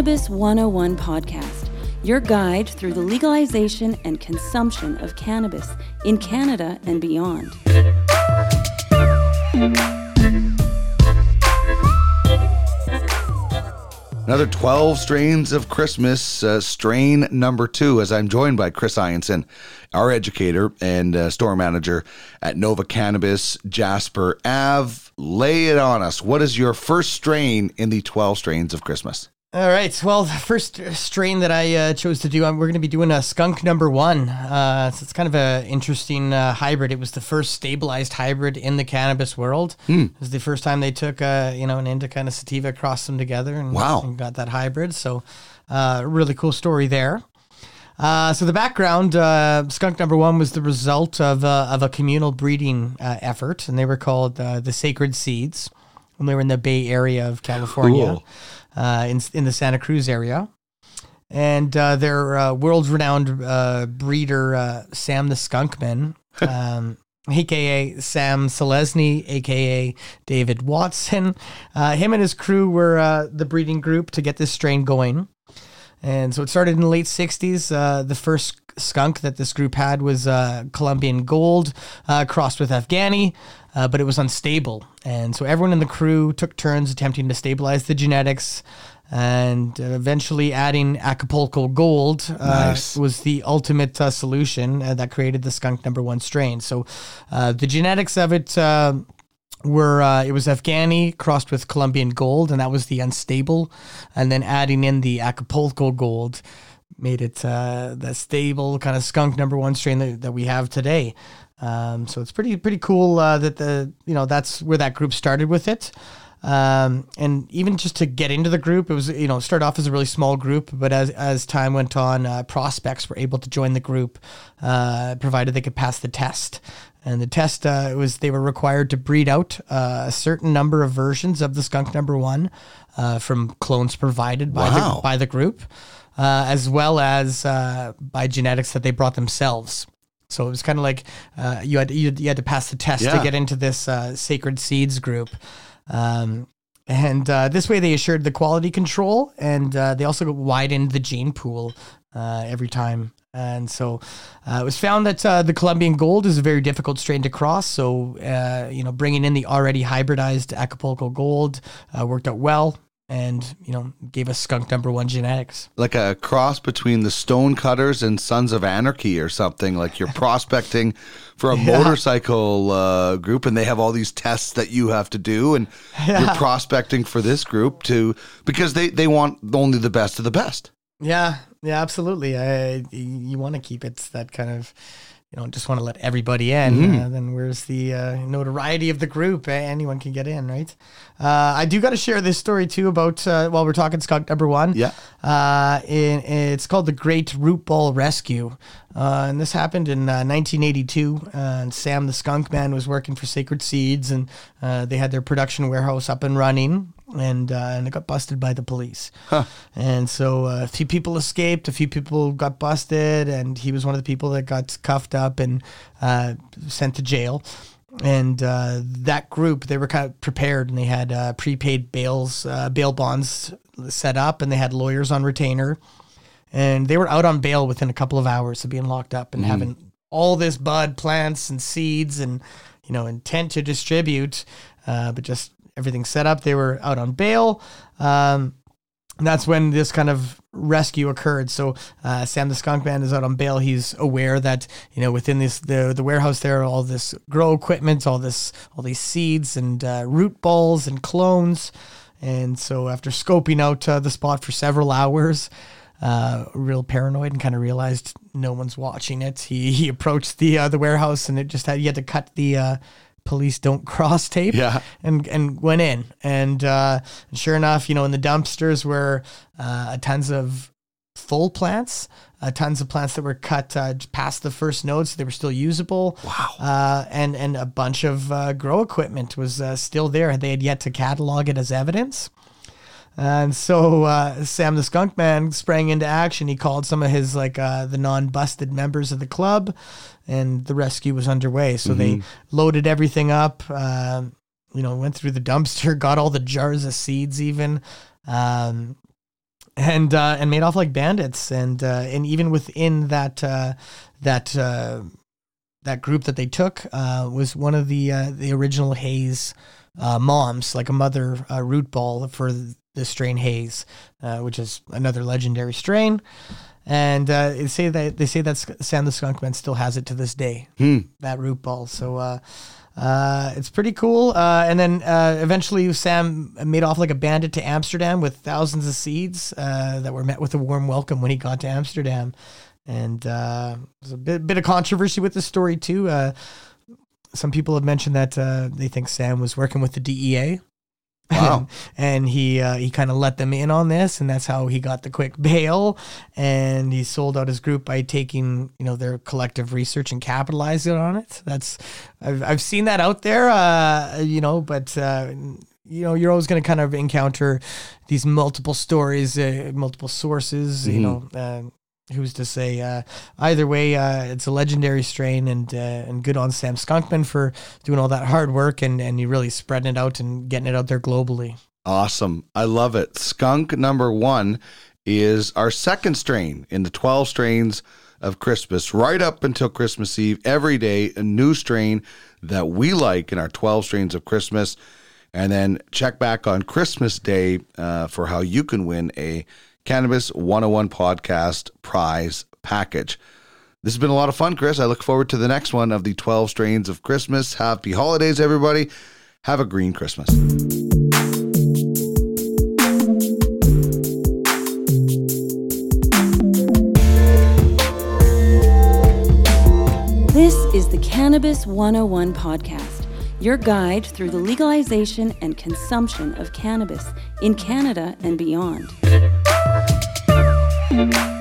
Cannabis 101 podcast, your guide through the legalization and consumption of cannabis in Canada and beyond. Another 12 strains of Christmas, uh, strain number two, as I'm joined by Chris Ianson, our educator and uh, store manager at Nova Cannabis, Jasper Ave. Lay it on us. What is your first strain in the 12 strains of Christmas? All right. Well, the first strain that I uh, chose to do, um, we're going to be doing a skunk number one. Uh, so it's kind of an interesting uh, hybrid. It was the first stabilized hybrid in the cannabis world. It was the first time they took, uh, you know, an indica and a sativa, crossed them together, and, Wow. and got that hybrid. So, uh, really cool story there. Uh, so the background, uh, skunk number one was the result of uh, of a communal breeding uh, effort, and they were called uh, the Sacred Seeds, when they were in the Bay Area of California, uh, in in the Santa Cruz area, and uh, their uh, world renowned uh, breeder uh, Sam the Skunkman. Um, AKA Sam Selezny, AKA David Watson. Uh, him and his crew were uh, the breeding group to get this strain going. And so it started in the late 60s. Uh, the first skunk that this group had was uh, Colombian Gold uh, crossed with Afghani, uh, but it was unstable. And so everyone in the crew took turns attempting to stabilize the genetics. And uh, eventually, adding Acapulco Gold uh, Nice. was the ultimate uh, solution uh, that created the skunk number one strain. So, uh, the genetics of it uh, were uh, it was Afghani crossed with Colombian gold, and that was the unstable, and then adding in the Acapulco gold made it uh, the stable kind of skunk number one strain that, that we have today. Um, so it's pretty pretty cool uh, that the you know that's where that group started with it. Um, and even just to get into the group, it was you know started off as a really small group, but as as time went on, uh, prospects were able to join the group, uh, provided they could pass the test. And the test uh, was they were required to breed out uh, a certain number of versions of the skunk number one uh, from clones provided by Wow. the by the group, uh, as well as uh, by genetics that they brought themselves. So it was kind of like uh, you had you, you had to pass the test Yeah. to get into this uh, sacred seeds group. Um, and uh, this way, they assured the quality control, and uh, they also widened the gene pool uh, every time. And so, uh, it was found that uh, the Colombian Gold is a very difficult strain to cross. So, uh, you know, bringing in the already hybridized Acapulco Gold worked out well, and you know, gave us skunk number one genetics. Like a cross between the Stonecutters and Sons of Anarchy or something. Like you're prospecting for a motorcycle uh, group, and they have all these tests that you have to do, and you're prospecting for this group to because they they want only the best of the best. Yeah, yeah, absolutely. I, you want to keep it that kind of, you know, just want to let everybody in. Uh, then where's the uh, notoriety of the group? Anyone can get in, right? Uh, I do got to share this story too about uh, while we're talking skunk number one. Yeah. Uh, in, it's called the Great Root Ball Rescue. Uh, and this happened in uh, 1982. Uh, and Sam the Skunk Man was working for Sacred Seeds, and uh, they had their production warehouse up and running. And, uh, and it got busted by the police. And so uh, a few people escaped, a few people got busted, and he was one of the people that got cuffed up and uh, sent to jail. And uh, that group, they were kind of prepared, and they had uh, prepaid bails, uh, bail bonds set up, and they had lawyers on retainer, and they were out on bail within a couple of hours of being locked up and having all this bud, plants, and seeds, and you know, intent to distribute, uh, but just everything set up. They were out on bail. Um, and that's when this kind of rescue occurred. So uh, Sam the Skunk Man is out on bail. He's aware that you know within this the the warehouse there, all this grow equipment, all this all these seeds and uh, root balls and clones. And so after scoping out uh, the spot for several hours, uh, real paranoid and kind of realized no one's watching it. He he approached the uh, the warehouse and it just had he had to cut the uh, police don't cross tape Yeah. and and went in. And uh, sure enough you know in the dumpsters were uh, tons of full plants uh, tons of plants that were cut uh, past the first node so they were still usable. Wow. Uh, and and a bunch of uh, grow equipment was uh, still there. They had yet to catalog it as evidence and so uh, Sam the Skunk Man sprang into action. He called some of his like uh, the non-busted members of the club, and the rescue was underway. So they loaded everything up. Um, you know, went through the dumpster, got all the jars of seeds, even. Um, and uh, and made off like bandits. And uh, and even within that uh, that uh, that group that they took uh, was one of the uh, the original Haze. uh, moms, like a mother uh, root ball for the strain Haze, uh, which is another legendary strain. And uh, they say that they say that Sam the Skunk Man still has it to this day. That root ball. So uh, uh, it's pretty cool. Uh, and then uh, eventually Sam made off like a bandit to Amsterdam with thousands of seeds uh, that were met with a warm welcome when he got to Amsterdam. And uh, there's a bit bit of controversy with the story too. Uh, some people have mentioned that uh, they think Sam was working with the DEA. Wow. and he uh, he kind of let them in on this, and that's how he got the quick bail. And he sold out his group by taking you know their collective research and capitalizing on it. That's I've I've seen that out there, uh, you know, but. Uh, you know, you're always going to kind of encounter these multiple stories, uh, multiple sources. You know, uh, who's to say? Uh, either way, uh, it's a legendary strain, and uh, and good on Sam Skunkman for doing all that hard work and and you really spreading it out and getting it out there globally. Awesome. I love it. Skunk number one is our second strain in the 12 strains of Christmas, right up until Christmas Eve. Every day, a new strain that we like in our 12 strains of Christmas. And then check back on Christmas Day uh, for how you can win a Cannabis 101 podcast prize package. This has been a lot of fun, Chris. I look forward to the next one of the 12 strains of Christmas. Happy holidays, everybody. Have a green Christmas. This is the Cannabis 101 podcast, your guide through the legalization and consumption of cannabis in Canada and beyond. Thank you.